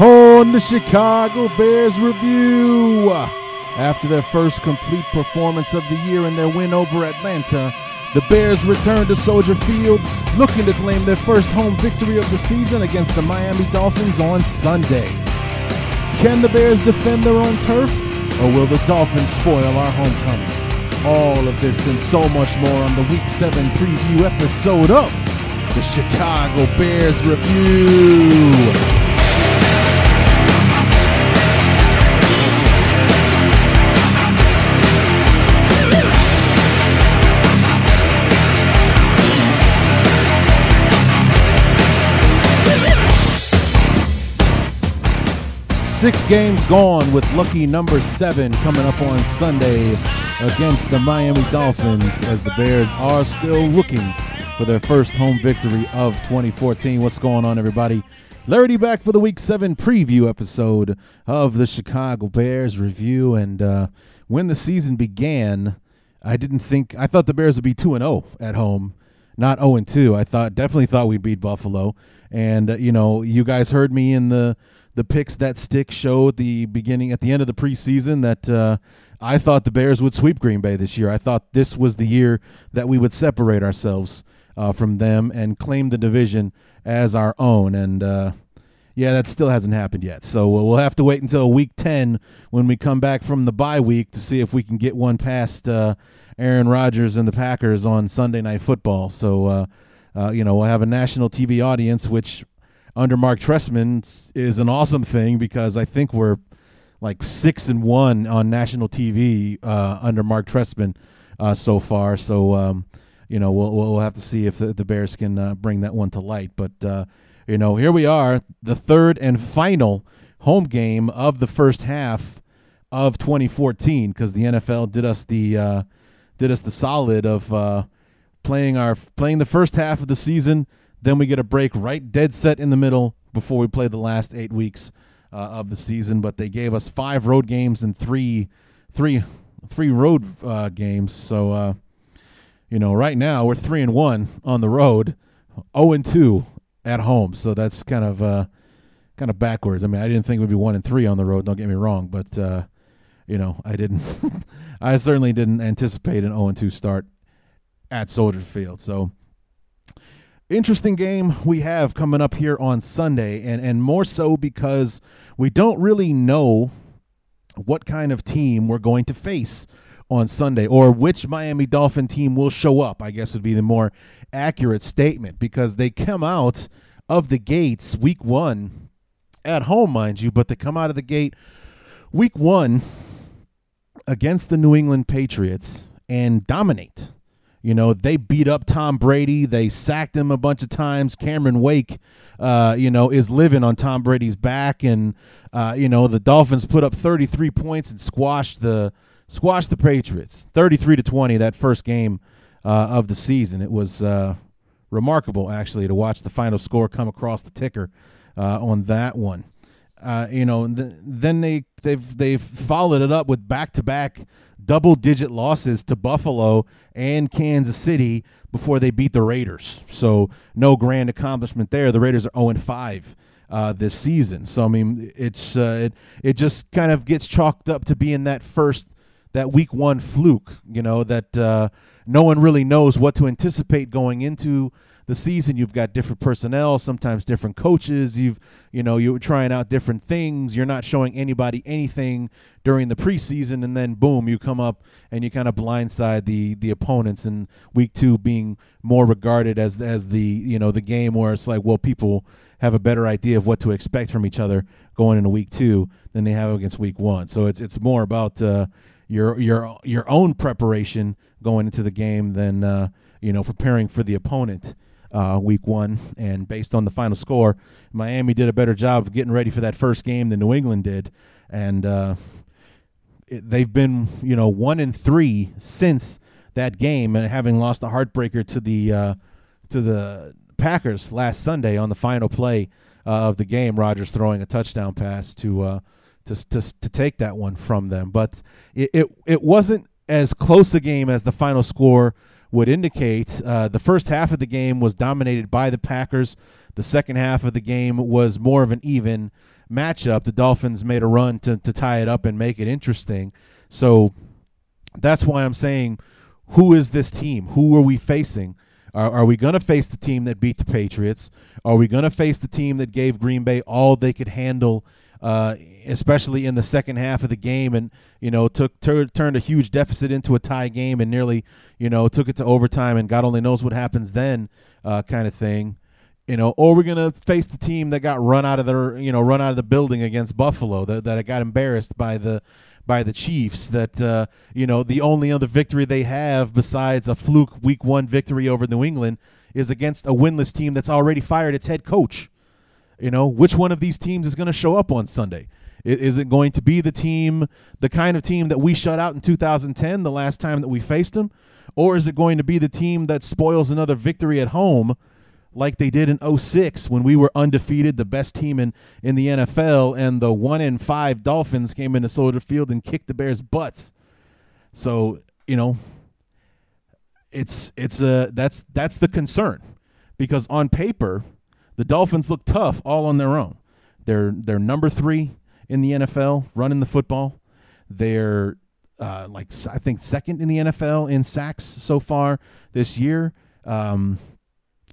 on the Chicago Bears Review. After their first complete performance of the year in their win over Atlanta, the Bears return to Soldier Field looking to claim their first home victory of the season against the Miami Dolphins on Sunday. Can the Bears defend their own turf, or will the Dolphins spoil our homecoming? All of this and so much more on the Week 7 preview episode of the Chicago Bears Review. Six games gone with lucky number seven coming up on Sunday against the Miami Dolphins as the Bears are still looking for their first home victory of 2014. What's going on, everybody? Larry back for the Week 7 preview episode of the Chicago Bears review. And uh, when the season began, I didn't think, I thought the Bears would be 2 0 at home, not 0 2. I thought, definitely thought we'd beat Buffalo. And, uh, you know, you guys heard me in the the picks that stick showed the beginning at the end of the preseason that uh, I thought the Bears would sweep Green Bay this year. I thought this was the year that we would separate ourselves uh, from them and claim the division as our own. And uh, yeah, that still hasn't happened yet. So we'll have to wait until week 10 when we come back from the bye week to see if we can get one past uh, Aaron Rodgers and the Packers on Sunday Night Football. So, uh, uh, you know, we'll have a national TV audience, which under Mark Trestman is an awesome thing because I think we're like six and one on national TV uh, under Mark Trestman uh, so far. So um, you know we'll we'll have to see if the, the Bears can uh, bring that one to light. But uh, you know here we are, the third and final home game of the first half of 2014 because the NFL did us the uh, did us the solid of uh, playing our playing the first half of the season then we get a break right dead set in the middle before we play the last eight weeks uh, of the season. But they gave us five road games and three, three, three road uh, games. So, uh, you know, right now we're three and one on the road, zero oh and two at home. So that's kind of uh, kind of backwards. I mean, I didn't think we'd be one and three on the road. Don't get me wrong, but uh, you know, I didn't. I certainly didn't anticipate an zero oh and two start at Soldier Field. So interesting game we have coming up here on Sunday, and, and more so because we don't really know what kind of team we're going to face on Sunday or which Miami Dolphin team will show up, I guess would be the more accurate statement because they come out of the gates week one at home, mind you, but they come out of the gate week one against the New England Patriots and dominate. You know, they beat up Tom Brady. They sacked him a bunch of times. Cameron Wake, uh, you know, is living on Tom Brady's back, and uh, you know the Dolphins put up 33 points and squashed the squashed the Patriots 33 to 20 that first game uh, of the season. It was uh, remarkable actually to watch the final score come across the ticker uh, on that one. Uh, you know, th- then they they've they've followed it up with back to back double digit losses to Buffalo and Kansas City before they beat the Raiders. So no grand accomplishment there. The Raiders are 0 5 uh, this season. So I mean, it's uh, it it just kind of gets chalked up to being that first that week one fluke. You know that uh, no one really knows what to anticipate going into the season you've got different personnel sometimes different coaches you've you know you're trying out different things you're not showing anybody anything during the preseason and then boom you come up and you kind of blindside the the opponents and week two being more regarded as as the you know the game where it's like well people have a better idea of what to expect from each other going into week two than they have against week one. So it's it's more about uh, your your your own preparation going into the game than uh, you know preparing for the opponent uh, week one. And based on the final score, Miami did a better job of getting ready for that first game than New England did. And, uh, they've been you know one and three since that game, and having lost a heartbreaker to the uh, to the Packers last Sunday on the final play uh, of the game. Rodgers throwing a touchdown pass to uh, to, to to take that one from them, but it, it it wasn't as close a game as the final score would indicate. Uh, the first half of the game was dominated by the Packers. The second half of the game was more of an even matchup. The Dolphins made a run to, to tie it up and make it interesting. So that's why I'm saying, who is this team? Who are we facing? Are, are we going to face the team that beat the Patriots? Are we going to face the team that gave Green Bay all they could handle uh, especially in the second half of the game, and you know took tur- turned a huge deficit into a tie game, and nearly you know took it to overtime, and God only knows what happens then, uh, kind of thing. You know, or we're gonna face the team that got run out of their you know run out of the building against Buffalo, that that got embarrassed by the by the Chiefs. That uh, you know the only other victory they have besides a fluke Week One victory over New England is against a winless team that's already fired its head coach. You know, which one of these teams is going to show up on Sunday? Is it going to be the team, the kind of team that we shut out in 2010, the last time that we faced them? Or is it going to be the team that spoils another victory at home like they did in 06 when we were undefeated, the best team in, in the NFL, and the 1 in 5 Dolphins came into Soldier Field and kicked the Bears' butts? So, you know, it's it's a that's that's the concern because on paper the Dolphins look tough all on their own. They're they're number three in the NFL running the football. They're uh, like I think second in the NFL in sacks so far this year. Um,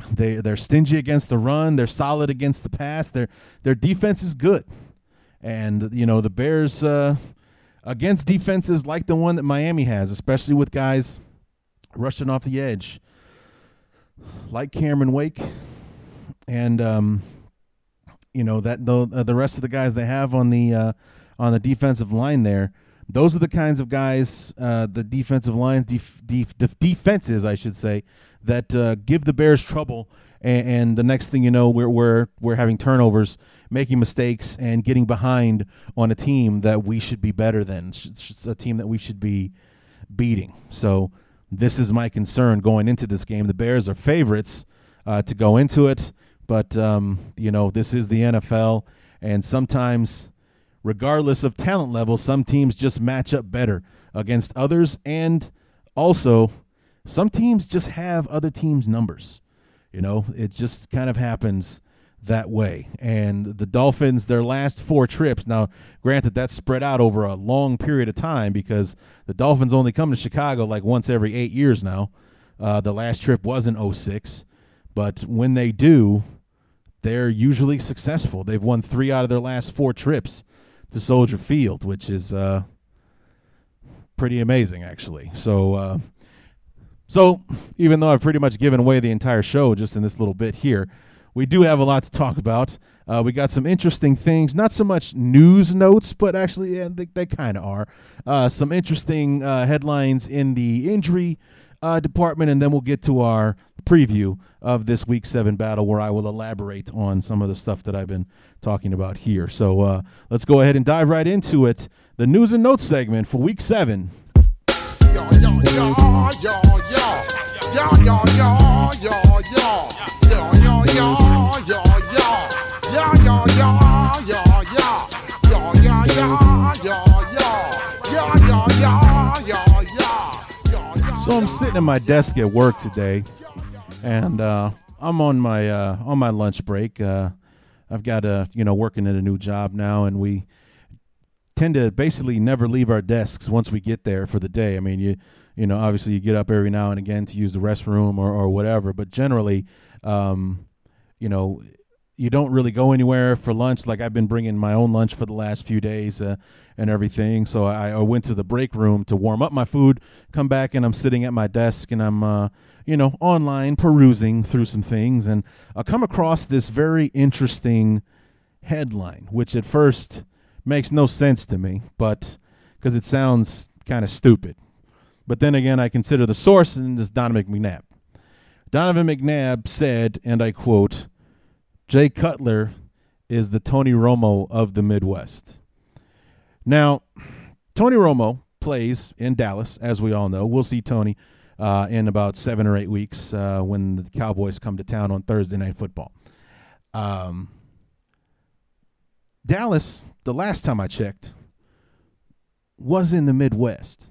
they they're stingy against the run. They're solid against the pass. Their their defense is good, and you know the Bears uh, against defenses like the one that Miami has, especially with guys rushing off the edge, like Cameron Wake, and um, you know that the uh, the rest of the guys they have on the uh, on the defensive line there. Those are the kinds of guys, uh, the defensive lines, def- def- def- defenses, I should say, that uh, give the Bears trouble. And, and, the next thing you know, we're we're we're having turnovers, making mistakes, and getting behind on a team that we should be better than. It's a team that we should be beating. So this is my concern going into this game. The Bears are favorites uh, to go into it. But um, you know, this is the NFL, and sometimes, regardless of talent level, some teams just match up better against others, and also some teams just have other teams' numbers. You know, it just kind of happens that way. And the Dolphins, their last four trips, now, granted, that's spread out over a long period of time because the Dolphins only come to Chicago like once every eight years now. Uh, the last trip was in 06. But when they do, they're usually successful. They've won three out of their last four trips to Soldier Field, which is uh, pretty amazing, actually. So, uh, so even though I've pretty much given away the entire show just in this little bit here, we do have a lot to talk about. Uh, we got some interesting things, not so much news notes, but actually, yeah, they, they kind of are. Uh, some interesting uh, headlines in the injury uh, department, and then we'll get to our preview of this Week Seven battle, where I will elaborate on some of the stuff that I've been talking about here. So uh, let's go ahead and dive right into it. The news and notes segment for Week Seven. So I'm sitting at my desk at work today, and uh, I'm on my uh, on my lunch break. Uh, I've got a you know working at a new job now, and we tend to basically never leave our desks once we get there for the day. I mean, you you know obviously you get up every now and again to use the restroom or or whatever, but generally, um, you know, you don't really go anywhere for lunch. Like I've been bringing my own lunch for the last few days uh, and everything. So I, I, went to the break room to warm up my food. Come back and I'm sitting at my desk and I'm, uh, you know, online perusing through some things, and I come across this very interesting headline, which at first makes no sense to me, but because it sounds kind of stupid. But then again, I consider the source, and it's Donovan McNabb. Donovan McNabb said, and I quote Jay Cutler is the Tony Romo of the Midwest. Now, Tony Romo plays in Dallas, as we all know. We'll see Tony uh, in about seven or eight weeks uh, when the Cowboys come to town on Thursday Night Football. Um, Dallas, the last time I checked, was in the Midwest.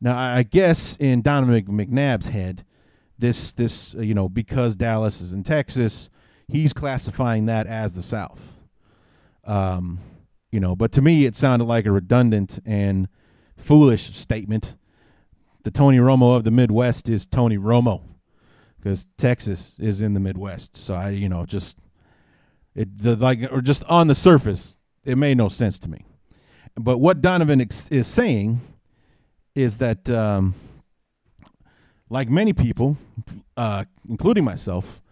Now, I guess in Donovan McNabb's head, this this uh, you know because Dallas is in Texas, he's classifying that as the South. Um, you know, but to me, it sounded like a redundant and foolish statement. The Tony Romo of the Midwest is Tony Romo because Texas is in the Midwest. So I, you know, just it the like or just on the surface, it made no sense to me. But what Donovan ex- is saying is that, um, like many people, uh, including myself,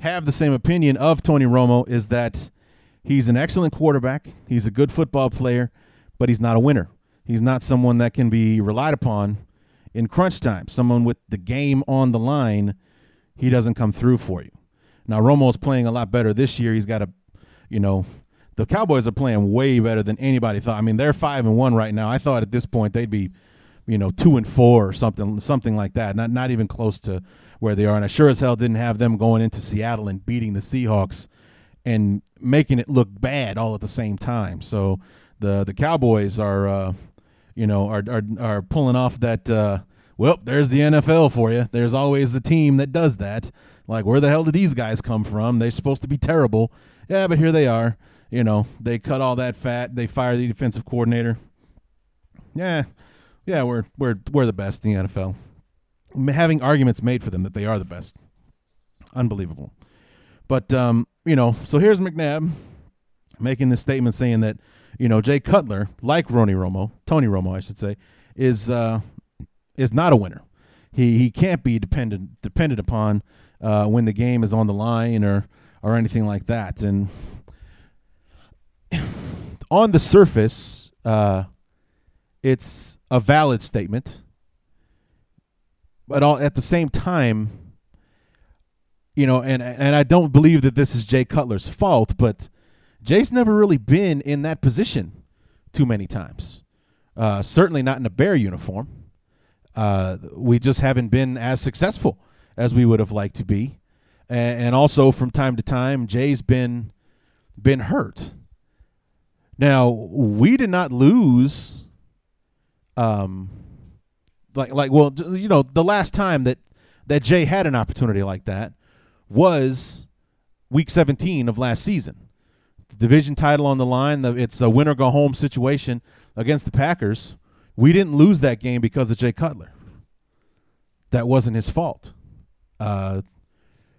have the same opinion of Tony Romo is that he's an excellent quarterback, he's a good football player, but he's not a winner. He's not someone that can be relied upon in crunch time. Someone with the game on the line, he doesn't come through for you. Now Romo's playing a lot better this year. He's got a, you know, the Cowboys are playing way better than anybody thought. I mean, they're five and one right now. I thought at this point they'd be, you know, two and four or something, something like that. Not not even close to where they are. And I sure as hell didn't have them going into Seattle and beating the Seahawks and making it look bad all at the same time. So the the Cowboys are, uh, you know, are are are pulling off that. Uh, well, there's the NFL for you. There's always the team that does that. Like, where the hell did these guys come from? They're supposed to be terrible. Yeah, but here they are you know, they cut all that fat. They fire the defensive coordinator. Yeah, yeah, we're we're we're the best in the NFL. Having arguments made for them that they are the best, unbelievable. But um, you know, so here's McNabb making this statement saying that you know Jay Cutler, like Ronnie Romo, Tony Romo, I should say, is uh, is not a winner. He he can't be dependent dependent upon uh, when the game is on the line or or anything like that. And on the surface, uh, it's a valid statement, but all, at the same time, you know, and and I don't believe that this is Jay Cutler's fault, but Jay's never really been in that position too many times. Uh, certainly not in a bear uniform. Uh, we just haven't been as successful as we would have liked to be, and, and also from time to time, Jay's been been hurt. Now we did not lose. Um, like like well, you know, the last time that that Jay had an opportunity like that was week 17 of last season. The division title on the line. The, it's a winner go home situation against the Packers. We didn't lose that game because of Jay Cutler. That wasn't his fault. Uh,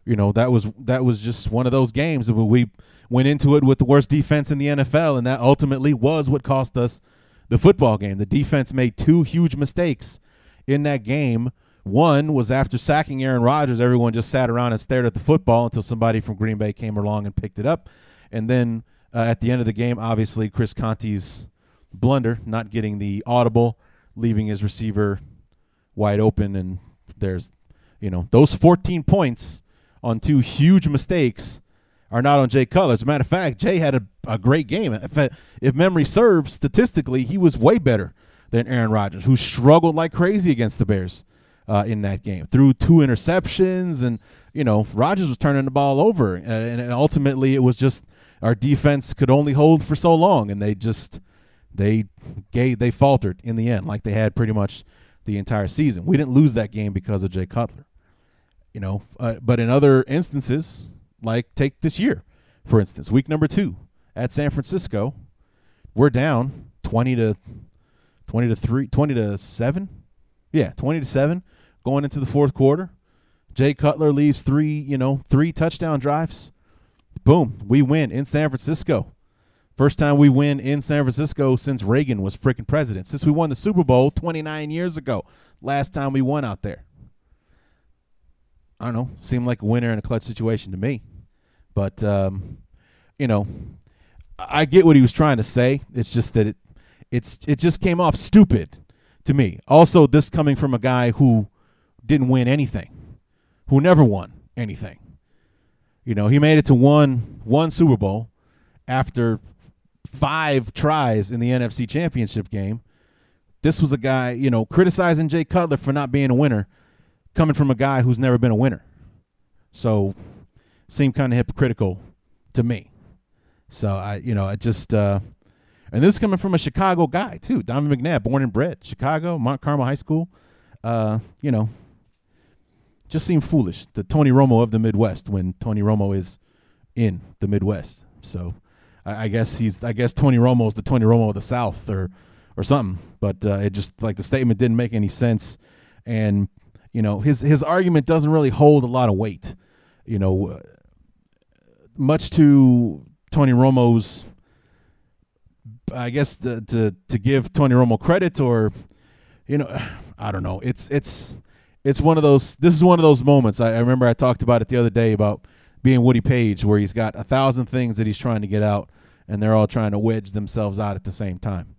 you know that was that was just one of those games where we went into it with the worst defense in the NFL, and that ultimately was what cost us the football game. The defense made two huge mistakes in that game. One was after sacking Aaron Rodgers, everyone just sat around and stared at the football until somebody from Green Bay came along and picked it up. And then uh, at the end of the game, obviously, Chris Conte's blunder, not getting the audible, leaving his receiver wide open. And there's, you know, those 14 points on two huge mistakes are not on Jay Cutler. As a matter of fact, Jay had a, a great game. If, if memory serves, statistically, he was way better than Aaron Rodgers, who struggled like crazy against the Bears uh, in that game. Threw two interceptions, and you know Rodgers was turning the ball over, and, and ultimately it was just our defense could only hold for so long, and they just they gave they faltered in the end, like they had pretty much the entire season. We didn't lose that game because of Jay Cutler, you know. Uh, but in other instances, like take this year, for instance, week number two at San Francisco, we're down twenty to twenty to three, twenty to seven, yeah, twenty to seven, going into the fourth quarter. Jay Cutler leaves three, you know, three touchdown drives. Boom, we win in San Francisco. First time we win in San Francisco since Reagan was freaking president. Since we won the Super Bowl 29 years ago. Last time we won out there. I don't know, seemed like a winner in a clutch situation to me. But um, you know, I get what he was trying to say. It's just that it it's it just came off stupid to me. Also, this coming from a guy who didn't win anything, who never won anything. You know, he made it to one one Super Bowl after five tries in the NFC Championship game this was a guy, you know, criticizing Jay Cutler for not being a winner, coming from a guy who's never been a winner. So, seemed kind of hypocritical to me. So I, you know, I just, uh, and this is coming from a Chicago guy too, Donovan McNabb, born and bred Chicago, Mount Carmel High School. Uh, you know, just seemed foolish. The Tony Romo of the Midwest when Tony Romo is in the Midwest. So I, I guess he's, I guess Tony Romo is the Tony Romo of the South or, or something. But uh, it just like the statement didn't make any sense, and you know his his argument doesn't really hold a lot of weight. You know, uh, much to Tony Romo's I guess to, to to give Tony Romo credit or you know I don't know it's it's it's one of those this is one of those moments. I, I, remember I talked about it the other day about being Woody Paige where he's got a thousand things that he's trying to get out and they're all trying to wedge themselves out at the same time.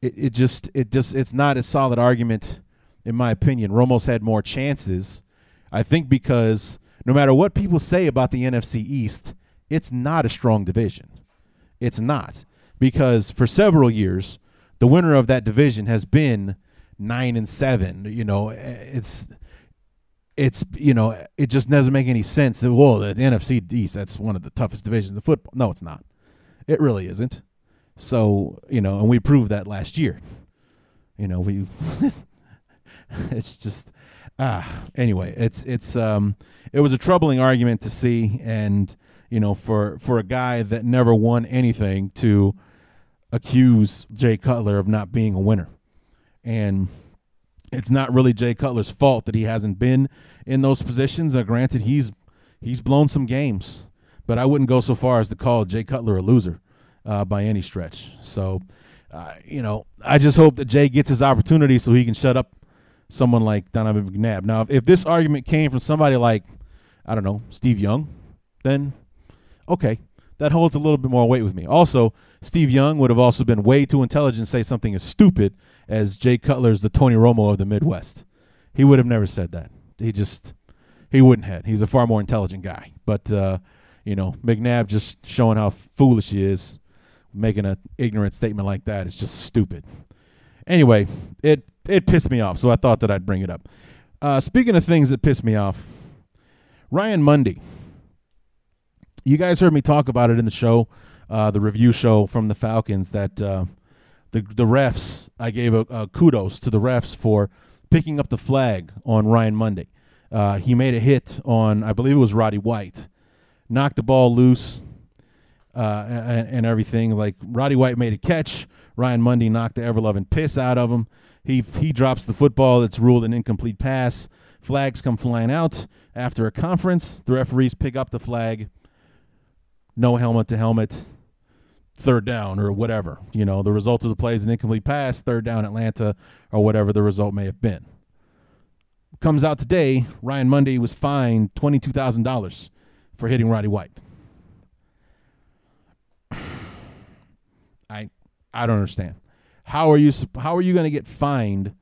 It, it just it just it's not a solid argument in my opinion. Romo's had more chances I think because no matter what people say about the NFC East it's not a strong division. It's not. Because for several years the winner of that division has been nine and seven. You know, it's it's you know it just doesn't make any sense. Well, the NFC East that's one of the toughest divisions of football. No, it's not. It really isn't. So you know, and we proved that last year. You know, we it's just ah anyway it's it's um it was a troubling argument to see and you know for for a guy that never won anything to accuse Jay Cutler of not being a winner. And it's not really Jay Cutler's fault that he hasn't been in those positions. Granted, he's he's blown some games, but I wouldn't go so far as to call Jay Cutler a loser uh, by any stretch. So, uh, you know, I just hope that Jay gets his opportunity so he can shut up someone like Donovan McNabb. Now, if this argument came from somebody like, I don't know, Steve Young, then okay, that holds a little bit more weight with me. Also, Steve Young would have also been way too intelligent to say something as stupid as Jay Cutler's the Tony Romo of the Midwest. He would have never said that. He just he wouldn't have. He's a far more intelligent guy. But uh, you know, McNabb just showing how foolish he is, making an ignorant statement like that is just stupid. Anyway, it it pissed me off, so I thought that I'd bring it up. Uh, speaking of things that pissed me off, Ryan Mundy you guys heard me talk about it in the show, uh, the review show from the Falcons. That uh, the the refs, I gave a, a, kudos to the refs for picking up the flag on Ryan Mundy. Uh, he made a hit on, I believe it was Roddy White, knocked the ball loose, uh, and, and, everything. Like Roddy White made a catch, Ryan Mundy knocked the ever loving piss out of him. He he drops the football. It's ruled an incomplete pass. Flags come flying out after a conference. The referees pick up the flag no helmet to helmet, third down or whatever. You know, the result of the play is an incomplete pass, third down Atlanta, or whatever the result may have been. Comes out today, Ryan Mundy was fined $22,000 for hitting Roddy White. I I don't understand. How are you how are you going to get fined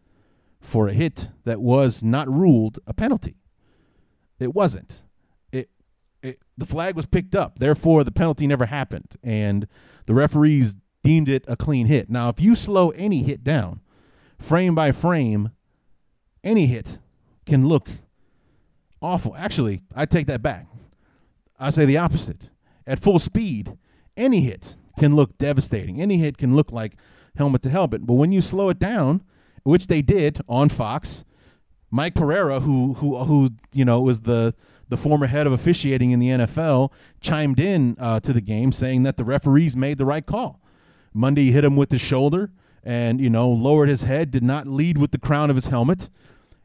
for a hit that was not ruled a penalty? It wasn't it, the flag was picked up. Therefore, the penalty never happened, and the referees deemed it a clean hit. Now, if you slow any hit down, frame by frame, any hit can look awful. Actually, I take that back. I say the opposite. At full speed, any hit can look devastating. Any hit can look like helmet to helmet. But when you slow it down, which they did on Fox, Mike Pereira, who who who you know was the the former head of officiating in the NFL, chimed in uh, to the game saying that the referees made the right call. Mundy hit him with the shoulder and, you know, lowered his head, did not lead with the crown of his helmet.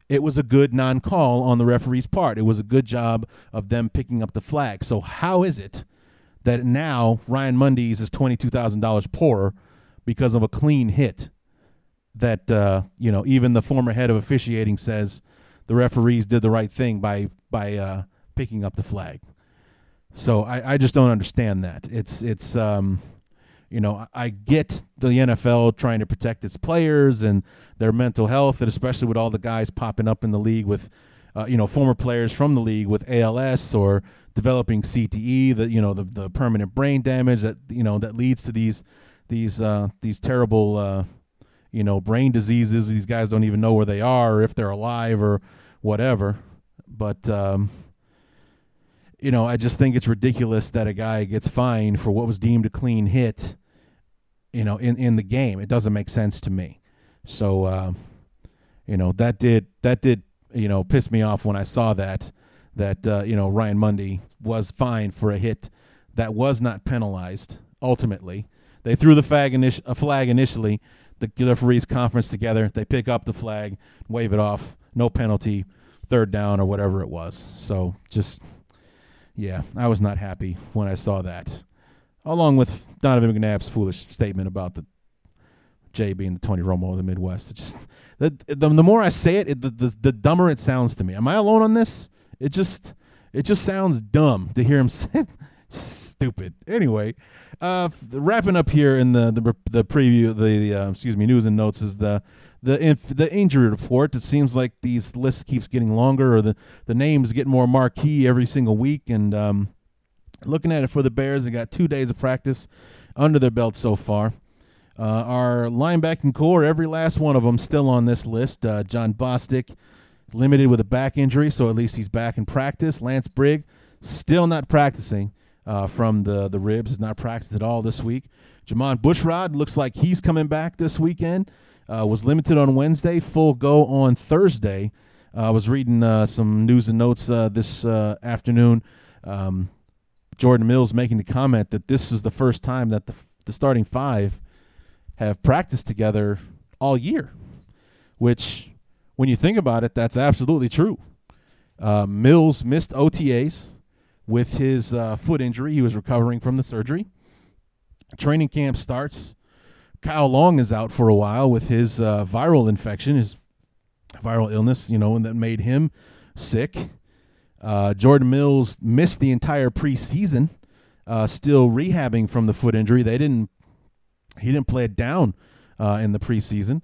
It was a good non call on the referee's part. It was a good job of them picking up the flag. So, how is it that now Ryan Mundy's is $22,000 poorer because of a clean hit? That, uh, you know, even the former head of officiating says the referees did the right thing by by uh, picking up the flag. So I, I just don't understand that. It's it's um, you know I get the NFL trying to protect its players and their mental health, and especially with all the guys popping up in the league with uh, you know former players from the league with ALS or developing CTE, the you know the the permanent brain damage that you know that leads to these these uh, these terrible uh, you know, brain diseases. These guys don't even know where they are or if they're alive or whatever. But um, you know, I just think it's ridiculous that a guy gets fined for what was deemed a clean hit. You know, in in the game, it doesn't make sense to me. So, uh, you know, that did that did you know piss me off when I saw that that uh, you know Ryan Mundy was fined for a hit that was not penalized. Ultimately, they threw the flag, a flag initially. The referees conference together. They pick up the flag, wave it off. No penalty, third down or whatever it was. So just yeah, I was not happy when I saw that. Along with Donovan McNabb's foolish statement about the Jay being the Tony Romo of the Midwest. It just the, the, the more I say it, it the, the the dumber it sounds to me. Am I alone on this? It just it just sounds dumb to hear him say. Stupid. Anyway, uh, wrapping up here in the the, the preview, the uh, excuse me, news and notes is the the inf- the injury report. It seems like these lists keeps getting longer, or the the names get more marquee every single week. And um, looking at it for the Bears, they got two days of practice under their belt so far. Uh, our linebacking core, every last one of them, still on this list. Uh, Jon Bostic, limited with a back injury, so at least he's back in practice. Lance Brigg, still not practicing uh, from the the ribs, has not practiced at all this week. Jermon Bushrod looks like he's coming back this weekend. Uh, was limited on Wednesday, full go on Thursday. Uh, I was reading uh, some news and notes uh, this uh, afternoon. Um, Jordan Mills making the comment that this is the first time that the, the starting five have practiced together all year, which, when you think about it, that's absolutely true. Uh, Mills missed OTAs with his foot injury. He was recovering from the surgery. Training camp starts Kyle Long is out for a while with his uh, viral infection, his viral illness, you know, and that made him sick. Uh, Jordan Mills missed the entire preseason, uh, still rehabbing from the foot injury. They didn't, he didn't play it down uh, in the preseason.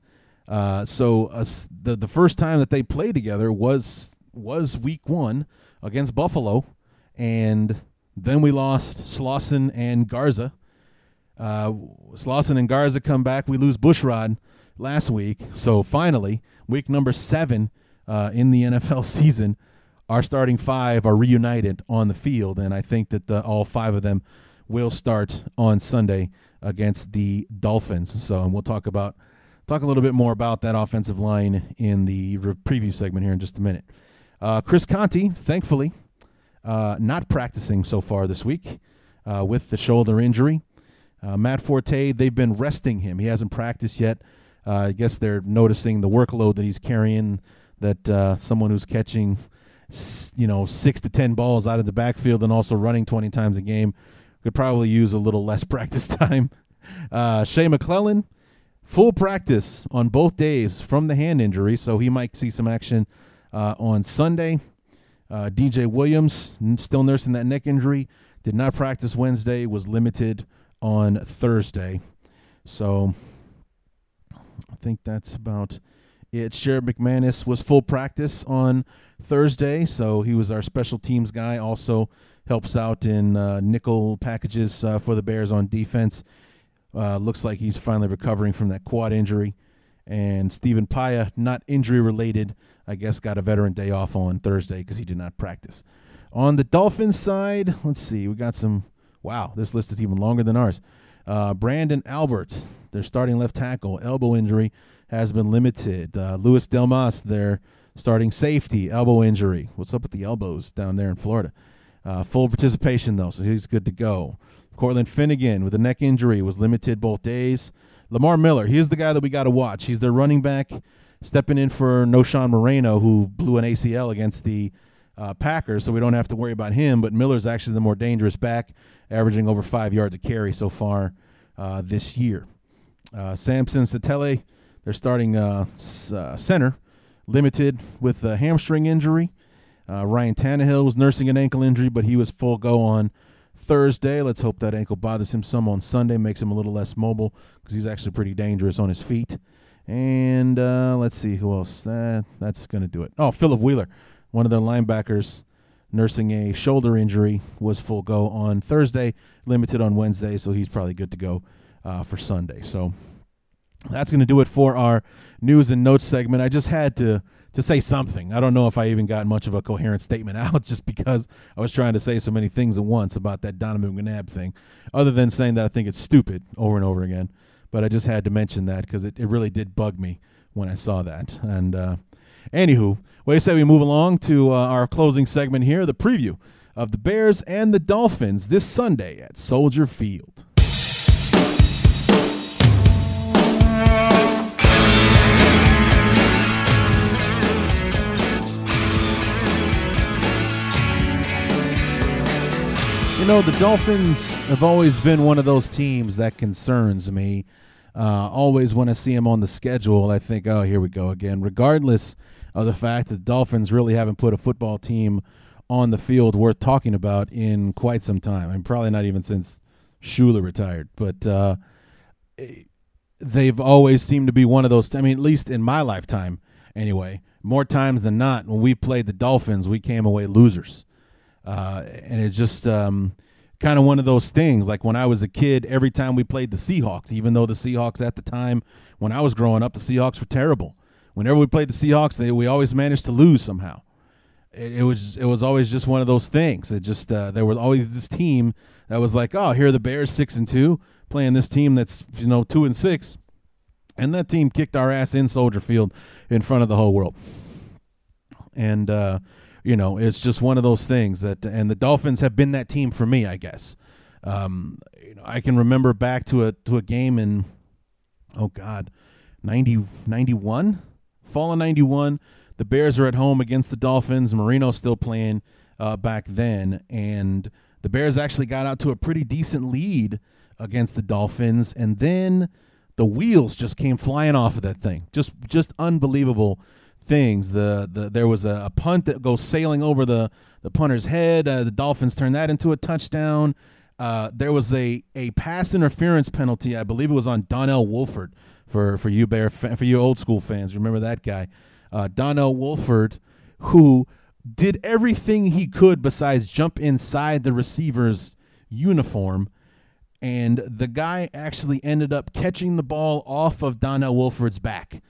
Uh, so uh, the the first time that they played together was was week one against Buffalo, and then we lost Slauson and Garza uh, Slauson and Garza come back. We lose Bushrod last week. So finally, week number seven uh, in the NFL season, our starting five are reunited on the field, and I think that the, all five of them will start on Sunday against the Dolphins. So, and we'll talk about talk a little bit more about that offensive line in the re- preview segment here in just a minute. Uh, Chris Conte, thankfully, uh, not practicing so far this week uh, with the shoulder injury. Uh, Matt Forte, they've been resting him. He hasn't practiced yet. Uh, I guess they're noticing the workload that he's carrying. That uh, someone who's catching, you know, six to ten balls out of the backfield and also running twenty times a game could probably use a little less practice time. Uh, Shea McClellin, full practice on both days from the hand injury, so he might see some action uh, on Sunday. Uh, DJ Williams, still nursing that neck injury, did not practice Wednesday, was limited on Thursday. So I think that's about it. Sherrick McManus was full practice on Thursday, so he was our special teams guy. Also helps out in uh, nickel packages uh, for the Bears on defense. Uh, looks like he's finally recovering from that quad injury. And Stephen Paea, not injury related, I guess got a veteran day off on Thursday because he did not practice. On the Dolphins side, let's see, we got some Wow, this list is even longer than ours. Uh, Branden Alberts, their starting left tackle, elbow injury has been limited. Uh, Louis Delmas, their starting safety, elbow injury. What's up with the elbows down there in Florida? Uh, full participation though, so he's good to go. Cortland Finnegan with a neck injury was limited both days. Lamar Miller, he's the guy that we got to watch. He's their running back, stepping in for Knowshon Moreno, who blew an ACL against the uh, Packers, so we don't have to worry about him. But Miller's actually the more dangerous back, averaging over five yards a carry so far uh, this year. Uh, Samson Satele, their starting uh, uh, center, limited with a hamstring injury. Uh, Ryan Tannehill was nursing an ankle injury, but he was full go on Thursday. Let's hope that ankle bothers him some on Sunday, makes him a little less mobile because he's actually pretty dangerous on his feet. And let's see who else. that's going to do it. Oh, Philip Wheeler one of their linebackers nursing a shoulder injury was full go on Thursday, limited on Wednesday, so he's probably good to go uh, for Sunday. So that's going to do it for our news and notes segment. I just had to to say something. I don't know if I even got much of a coherent statement out just because I was trying to say so many things at once about that Donovan McNabb thing, other than saying that I think it's stupid over and over again. But I just had to mention that because it, it really did bug me when I saw that. And uh, anywho, you say we move along to uh, our closing segment here, the preview of the Bears and the Dolphins this Sunday at Soldier Field. You know, the Dolphins have always been one of those teams that concerns me. Uh, always when I see them on the schedule, I think, oh, here we go again. Regardless of the fact that the Dolphins really haven't put a football team on the field worth talking about in quite some time. I mean, probably not even since Shula retired, but uh, they've always seemed to be one of those. I mean, at least in my lifetime, anyway, more times than not, when we played the Dolphins, we came away losers. Uh, and it's just um, kind of one of those things. Like when I was a kid, every time we played the Seahawks, even though the Seahawks at the time when I was growing up, the Seahawks were terrible. Whenever we played the Seahawks, they, we always managed to lose somehow. It, it was it was always just one of those things. It just uh, there was always this team that was like, oh, here are the Bears six and two playing this team that's you know two and six, and that team kicked our ass in Soldier Field in front of the whole world. And uh, you know, it's just one of those things that, and the Dolphins have been that team for me, I guess. Um, you know, I can remember back to a to a game in, oh God, 90, 91? Fall of ninety one. The Bears are at home against the Dolphins. Marino's still playing uh, back then, and the Bears actually got out to a pretty decent lead against the Dolphins, and then the wheels just came flying off of that thing. Just just unbelievable things. The, the there was a, a, punt that goes sailing over the the punter's head. Uh, the Dolphins turned that into a touchdown. Uh, there was a a pass interference penalty. I believe it was on Donnell Woolford for for you Bear for you old school fans. Remember that guy, uh, Donnell Woolford, who did everything he could besides jump inside the receiver's uniform. And the guy actually ended up catching the ball off of Donnell Woolford's back.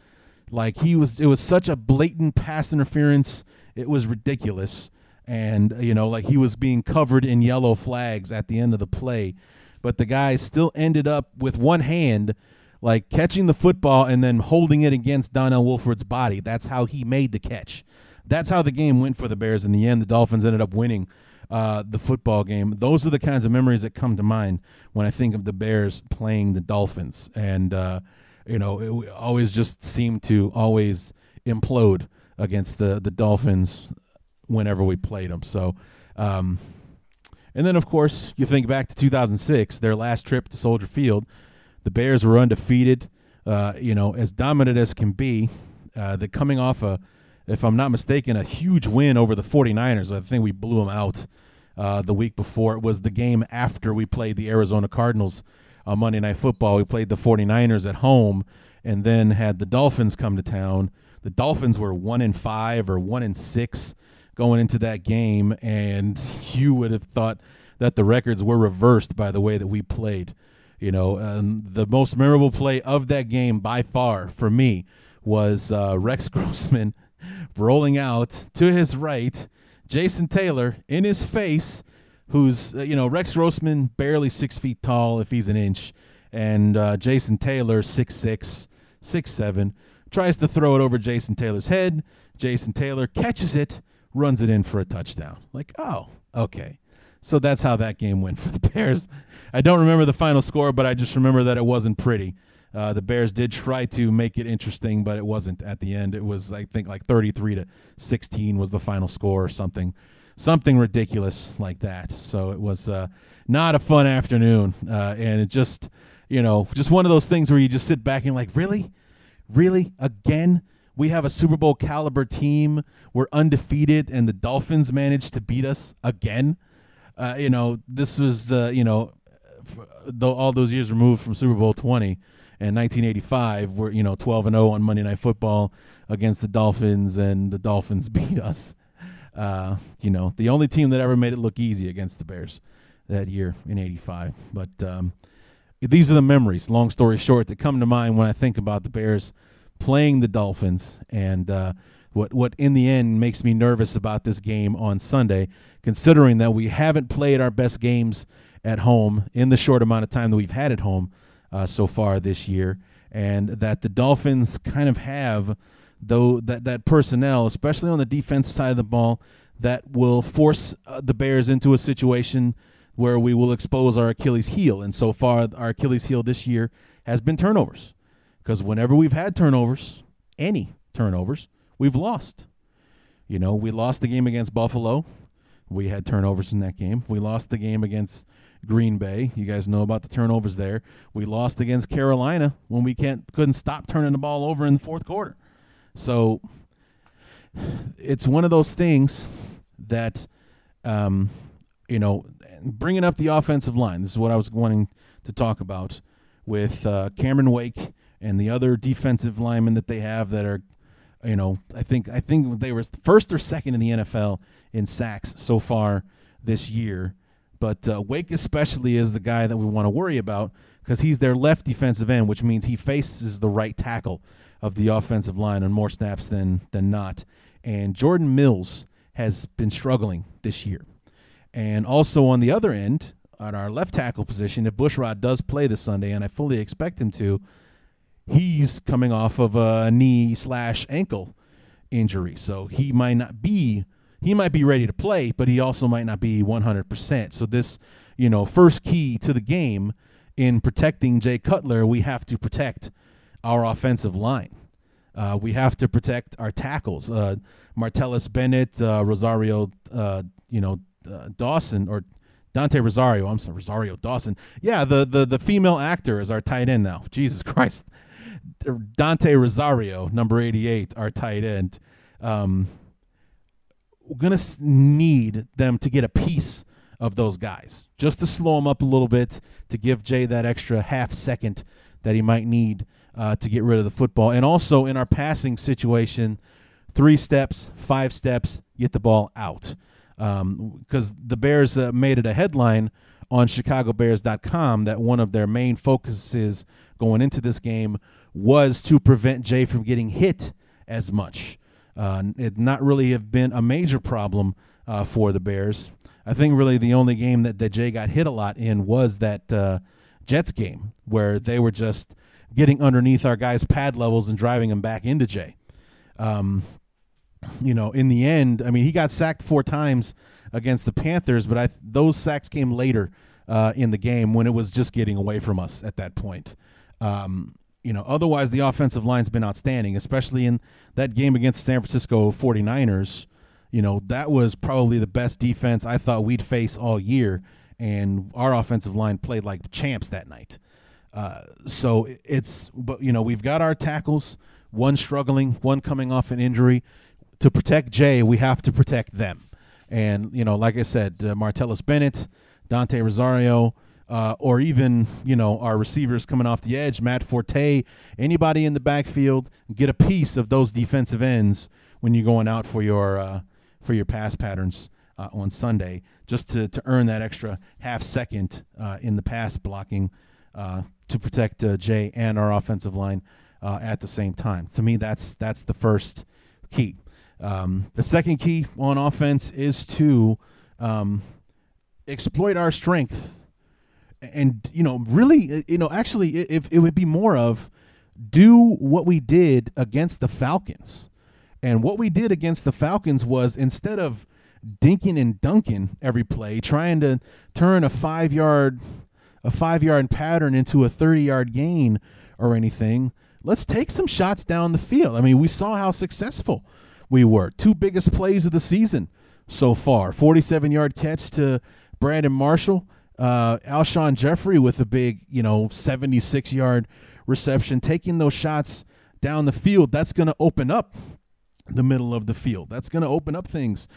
Like he was, it was such a blatant pass interference. It was ridiculous, and you know, like he was being covered in yellow flags at the end of the play, but the guy still ended up with one hand, like catching the football and then holding it against Donnell Woolford's body. That's how he made the catch. That's how the game went for the Bears in the end. The Dolphins ended up winning uh, the football game. Those are the kinds of memories that come to mind when I think of the Bears playing the Dolphins. And uh, you know, it always just seemed to always implode against the the Dolphins whenever we played them. So, um, and then of course you think back to 2006, their last trip to Soldier Field, the Bears were undefeated. Uh, you know, as dominant as can be. Uh, they're coming off a, if I'm not mistaken, a huge win over the 49ers. I think we blew them out uh, the week before. It was the game after we played the Arizona Cardinals on Monday Night Football. We played the 49ers at home and then had the Dolphins come to town. The Dolphins were 1 in 5 or 1 in 6 going into that game and you would have thought that the records were reversed by the way that we played. You know, the most memorable play of that game by far for me was uh, Rex Grossman rolling out to his right, Jason Taylor in his face who's uh, you know Rex Grossman barely six feet tall if he's an inch, and uh, Jason Taylor six six six seven tries to throw it over Jason Taylor's head. Jason Taylor catches it, runs it in for a touchdown. Like oh okay. So that's how that game went for the Bears. I don't remember the final score, but I just remember that it wasn't pretty. Uh, the Bears did try to make it interesting, but it wasn't at the end. It was, I think, like 33 to 16 was the final score or something something ridiculous like that. So it was uh, not a fun afternoon, uh, and it just you know just one of those things where you just sit back and like really, really again. We have a Super Bowl caliber team. We're undefeated, and the Dolphins managed to beat us again. Uh, you know, this was the you know, the, all those years removed from Super Bowl twenty and 1985 we're you know 12 and 0 on Monday Night Football against the Dolphins and the Dolphins beat us uh, you know, the only team that ever made it look easy against the Bears that year in '85. But um, these are the memories, long story short, that come to mind when I think about the Bears playing the Dolphins and uh, what what in the end makes me nervous about this game on Sunday, considering that we haven't played our best games at home in the short amount of time that we've had at home uh, so far this year, and that the Dolphins kind of have though that that personnel, especially on the defense side of the ball, that will force uh, the Bears into a situation where we will expose our Achilles heel. And so far, our Achilles heel this year has been turnovers. Because whenever we've had turnovers, any turnovers, we've lost. You know, we lost the game against Buffalo. We had turnovers in that game. We lost the game against Green Bay. You guys know about the turnovers there. We lost against Carolina when we can't couldn't stop turning the ball over in the fourth quarter. So it's one of those things that um, you know bringing up the offensive line. This is what I was wanting to talk about with uh, Cameron Wake and the other defensive linemen that they have that are, you know, I think I think they were first or second in the NFL in sacks so far this year. But uh, Wake especially is the guy that we want to worry about because he's their left defensive end, which means he faces the right tackle of the offensive line on more snaps than than not. And Jordan Mills has been struggling this year. And also on the other end, at our left tackle position, if Bushrod does play this Sunday, and I fully expect him to, he's coming off of a knee slash ankle injury, so he might not be he might be ready to play, but he also might not be 100%. So this, you know, first key to the game in protecting Jay Cutler, we have to protect our offensive line. Uh, we have to protect our tackles. Uh, Martellus Bennett, uh, Rosario, uh, you know, uh, Dawson or Dante Rosario. I'm sorry, Rosario Dawson. Yeah, the the the female actor is our tight end now. Jesus Christ, Dante Rosario, number 88, our tight end. Um, we're gonna need them to get a piece of those guys just to slow them up a little bit to give Jay that extra half second that he might need uh, to get rid of the football. And also in our passing situation, three steps, five steps, get the ball out because um, the Bears uh, made it a headline on ChicagoBears.com that one of their main focuses going into this game was to prevent Jay from getting hit as much. Uh, it not really have been a major problem uh, for the Bears. I think really the only game that, that Jay got hit a lot in was that uh, Jets game where they were just getting underneath our guys' pad levels and driving them back into Jay. Um, you know, in the end, I mean, he got sacked four times against the Panthers, but I those sacks came later uh, in the game when it was just getting away from us at that point. Um, you know, otherwise the offensive line's been outstanding, especially in that game against San Francisco 49ers. You know, that was probably the best defense I thought we'd face all year, and our offensive line played like champs that night. Uh, so it's, but you know, we've got our tackles, one struggling, one coming off an injury to protect Jay, we have to protect them. And you know, like I said, uh, Martellus Bennett, Dante Rosario, uh, or even you know our receivers coming off the edge, Matt Forte, anybody in the backfield, get a piece of those defensive ends when you're going out for your uh, for your pass patterns uh, on Sunday, just to to earn that extra half second uh, in the pass blocking uh, to protect Jay and our offensive line at the same time. To me, that's that's the first key. Um, the second key on offense is to um, exploit our strength, and you know, really, uh, you know, actually, if it would be more of do what we did against the Falcons, and what we did against the Falcons was instead of dinking and dunking every play, trying to turn a five yard a five yard pattern into a 30 yard gain or anything. Let's take some shots down the field. I mean, we saw how successful we were. Two biggest plays of the season so far 47 yard catch to Brandon Marshall, uh, Alshon Jeffery with a big, you know, 76 yard reception, taking those shots down the field. That's going to open up the middle of the field. That's going to open up things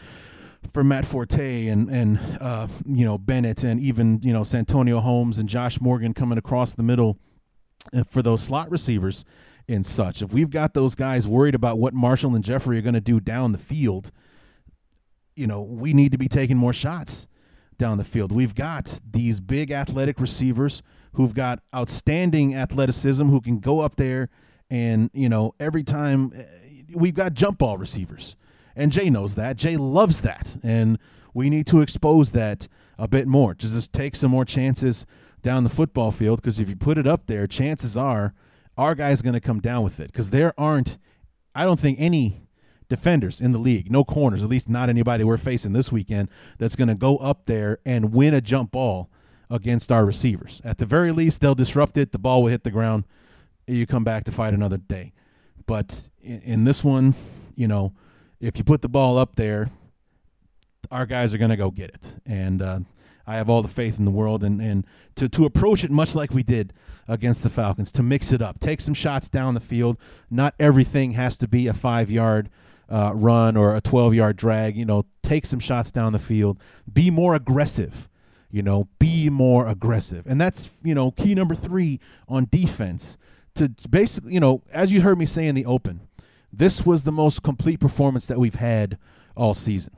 for Matt Forte and and uh, you know Bennett and even you know Santonio Holmes and Josh Morgan coming across the middle uh, for those slot receivers and such. If we've got those guys worried about what Marshall and Jeffery are going to do down the field, you know, we need to be taking more shots down the field. We've got these big athletic receivers who've got outstanding athleticism, who can go up there and you know every time eh, we've got jump ball receivers, and Jay knows that. Jay loves that, and we need to expose that a bit more. Just take some more chances down the football field because if you put it up there, chances are our guy's going to come down with it because there aren't, I don't think any defenders in the league, no corners, at least not anybody we're facing this weekend that's going to go up there and win a jump ball against our receivers. At the very least, they'll disrupt it. The ball will hit the ground. You come back to fight another day. But in, in this one, you know, if you put the ball up there, our guys are going to go get it. And uh, I have all the faith in the world. And, and to, to approach it much like we did against the Falcons, to mix it up, take some shots down the field. Not everything has to be a five yard uh, run or a 12 yard drag. You know, take some shots down the field. Be more aggressive. You know, be more aggressive. And that's, you know, key number three on defense. To basically, you know, as you heard me say in the open, this was the most complete performance that we've had all season.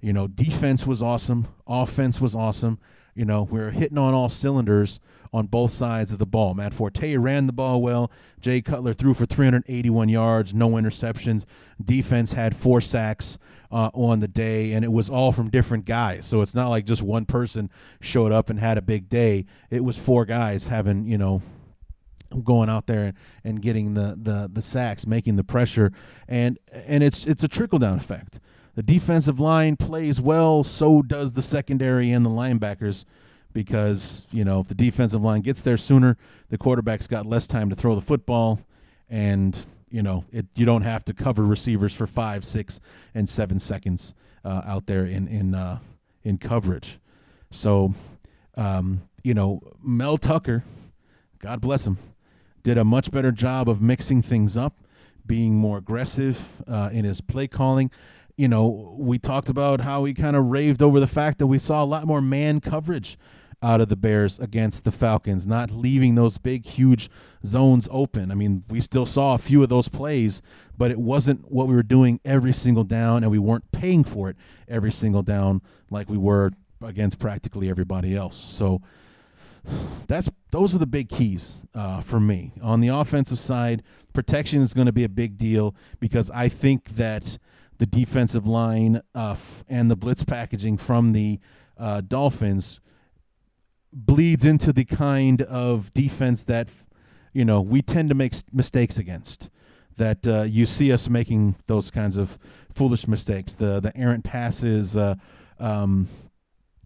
You know, defense was awesome, offense was awesome. You know, we are hitting on all cylinders on both sides of the ball. Matt Forte ran the ball well. Jay Cutler threw for 381 yards, no interceptions. Defense had four sacks uh, on the day, and it was all from different guys. So it's not like just one person showed up and had a big day. It was four guys having, you know, going out there and getting the, the, the sacks, making the pressure, and and it's it's a trickle down effect. The defensive line plays well, so does the secondary and the linebackers because, you know, if the defensive line gets there sooner, the quarterback's got less time to throw the football and, you know, it you don't have to cover receivers for 5, 6 and 7 seconds uh, out there in in uh, in coverage. So, um, you know, Mel Tucker, God bless him, did a much better job of mixing things up, being more aggressive uh, in his play calling you know, we talked about how he kind of raved over the fact that we saw a lot more man coverage out of the Bears against the Falcons, not leaving those big, huge zones open. I mean, we still saw a few of those plays, but it wasn't what we were doing every single down, and we weren't paying for it every single down like we were against practically everybody else. So that's those are the big keys uh, for me on the offensive side. Protection is going to be a big deal because I think that the defensive line uh, f- and the blitz packaging from the uh, Dolphins bleeds into the kind of defense that you know we tend to make mistakes against. That uh, you see us making those kinds of foolish mistakes, the the errant passes, uh, um,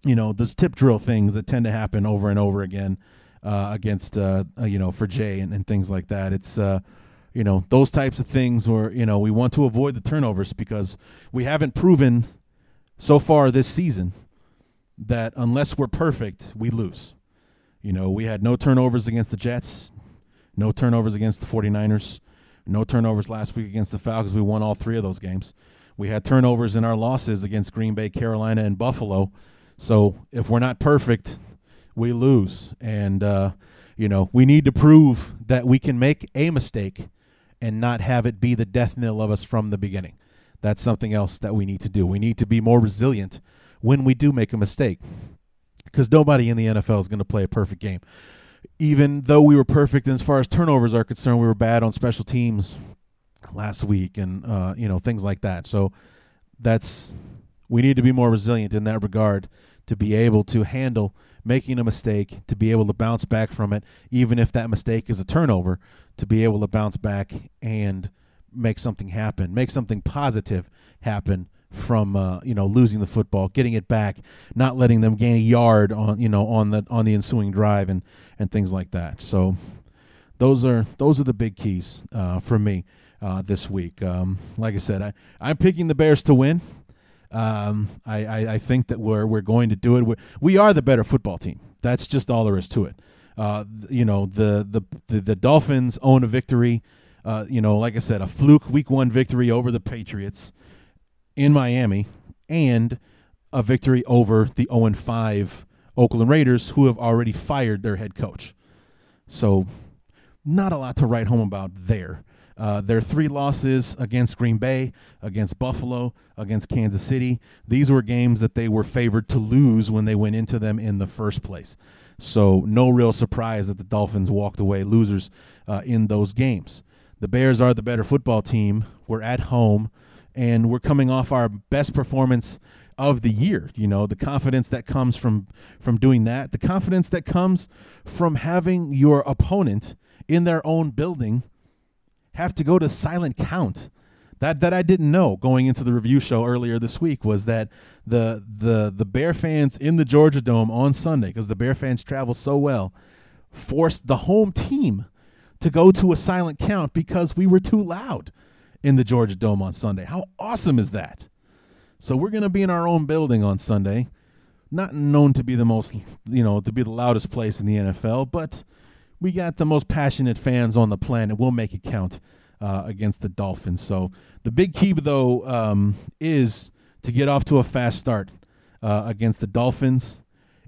you know, those tip drill things that tend to happen over and over again uh, against uh, you know for Jay and, and things like that. It's you know those types of things where you know we want to avoid the turnovers because we haven't proven so far this season that unless we're perfect we lose. You know we had no turnovers against the jets no turnovers against the 49ers no turnovers last week against the falcons. We won all three of those games. We had turnovers in our losses against green bay carolina and buffalo. So if we're not perfect we lose. And uh, you know we need to prove that we can make a mistake and not have it be the death knell of us from the beginning. That's something else that we need to do. We need to be more resilient when we do make a mistake because nobody in the NFL is going to play a perfect game. Even though we were perfect as far as turnovers are concerned, we were bad on special teams last week and uh, you know things like that. So that's we need to be more resilient in that regard to be able to handle making a mistake, to be able to bounce back from it, even if that mistake is a turnover, to be able to bounce back and make something happen, make something positive happen from uh, you know losing the football, getting it back, not letting them gain a yard on you know on the on the ensuing drive and and things like that. So those are those are the big keys uh, for me uh, this week. Um, like I said, I I'm picking the Bears to win. Um, I, I, I think that we're we're going to do it. We're, we are the better football team. That's just all there is to it. Uh, you know, the, the the the Dolphins own a victory. Uh, you know, like I said, a fluke week one victory over the Patriots in Miami, and a victory over the 0 5 Oakland Raiders, who have already fired their head coach. So, not a lot to write home about there. Uh, their three losses against Green Bay, against Buffalo, against Kansas City, these were games that they were favored to lose when they went into them in the first place. So, no real surprise that the Dolphins walked away losers uh, in those games. The Bears are the better football team. We're at home, and we're coming off our best performance of the year. You know, the confidence that comes from from doing that, the confidence that comes from having your opponent in their own building have to go to silent count. That that I didn't know going into the review show earlier this week was that the the the Bear fans in the Georgia Dome on Sunday because the Bear fans travel so well forced the home team to go to a silent count because we were too loud in the Georgia Dome on Sunday. How awesome is that? So we're going to be in our own building on Sunday. Not known to be the most, you know, to be the loudest place in the NFL, but we got the most passionate fans on the planet. We'll make it count uh, against the Dolphins. So the big key, though, um, is to get off to a fast start uh, against the Dolphins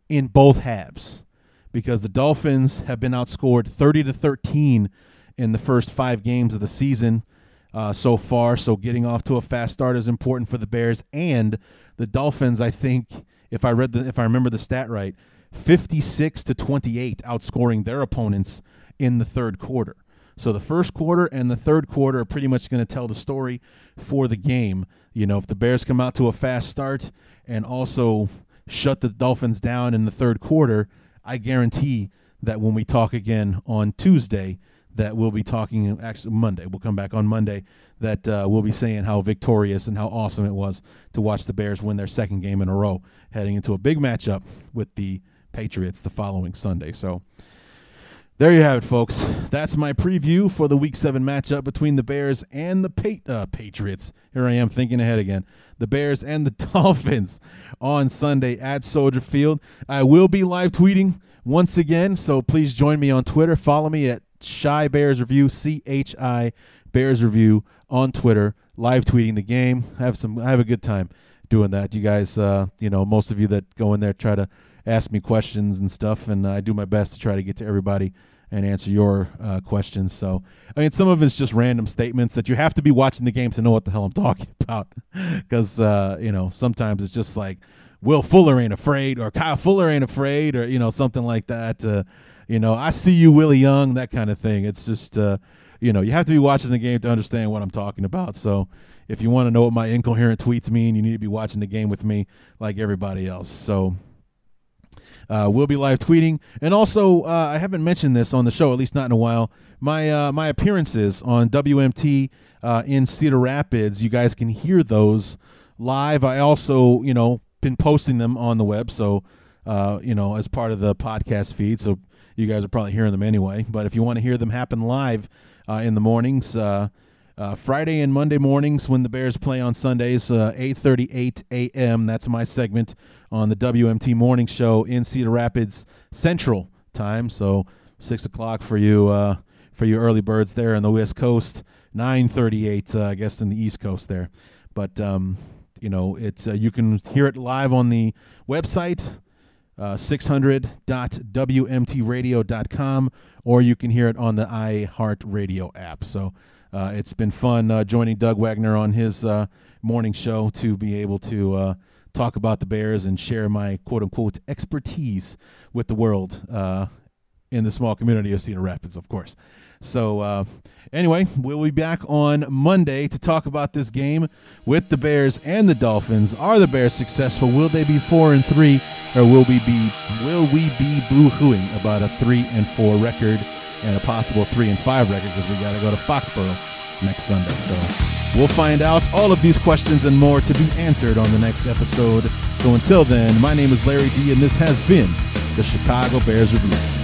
in both halves, because the Dolphins have been outscored 30 to 13 in the first five games of the season uh, so far. So getting off to a fast start is important for the Bears and the Dolphins. I think if I read the if I remember the stat right, 56 to 28 outscoring their opponents in the third quarter. So the first quarter and the third quarter are pretty much going to tell the story for the game. You know, if the Bears come out to a fast start and also shut the Dolphins down in the third quarter, I guarantee that when we talk again on Tuesday, that we'll be talking actually Monday. We'll come back on Monday that uh, we'll be saying how victorious and how awesome it was to watch the Bears win their second game in a row, heading into a big matchup with the Patriots the following Sunday. So there you have it, folks. That's my preview for the Week Seven matchup between the Bears and the pa- uh, Patriots. Here I am thinking ahead again. The Bears and the Dolphins on Sunday at Soldier Field. I will be live tweeting once again, so please join me on Twitter. Follow me at Chi Bears Review, C H I Bears Review on Twitter, live tweeting the game. Have some, I have a good time doing that. You guys, uh, you know, most of you that go in there try to ask me questions and stuff, and I do my best to try to get to everybody and answer your uh, questions. So, I mean, some of it's just random statements that you have to be watching the game to know what the hell I'm talking about, because uh, you know sometimes it's just like Will Fuller ain't afraid, or Kyle Fuller ain't afraid, or you know something like that. Uh, you know, I see you, Willie Young, that kind of thing. It's just, uh, you know, you have to be watching the game to understand what I'm talking about. So if you want to know what my incoherent tweets mean, you need to be watching the game with me like everybody else. So uh, we'll be live tweeting, and also uh, I haven't mentioned this on the show, at least not in a while. My uh, my appearances on WMT uh, in Cedar Rapids, you guys can hear those live. I also, you know, been posting them on the web, so uh, you know, as part of the podcast feed. So you guys are probably hearing them anyway. But if you want to hear them happen live uh, in the mornings, uh, uh, Friday and Monday mornings when the Bears play on Sundays, uh, 8:38 a.m. That's my segment on the WMT Morning Show in Cedar Rapids Central Time. So six o'clock for you uh, for you early birds there on the West Coast. 9:38, uh, I guess, in the East Coast there. But um, you know, it's uh, you can hear it live on the website uh, 600.wmtradio.com, or you can hear it on the iHeartRadio app. So uh, it's been fun uh, joining Doug Wagner on his uh, morning show to be able to uh, talk about the Bears and share my quote unquote expertise with the world uh, in the small community of Cedar Rapids, of course. So, uh, anyway, we'll be back on Monday to talk about this game with the Bears and the Dolphins. Are the Bears successful? Will they be four and three, or will we be will we be boo-hooing about a three and four record and a possible three and five record because we got to go to Foxborough next Sunday. So we'll find out all of these questions and more to be answered on the next episode. So until then, my name is Larry D, and this has been the Chicago Bears Review.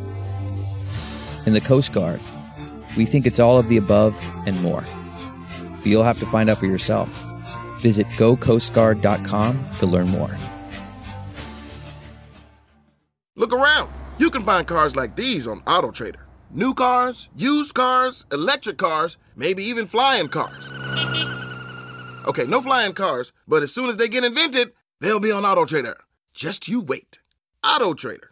In the Coast Guard, we think it's all of the above and more. But you'll have to find out for yourself. Visit gocoastguard.com to learn more. Look around. You can find cars like these on AutoTrader. New cars, used cars, electric cars, maybe even flying cars. Okay, no flying cars, but as soon as they get invented, they'll be on AutoTrader. Just you wait. AutoTrader.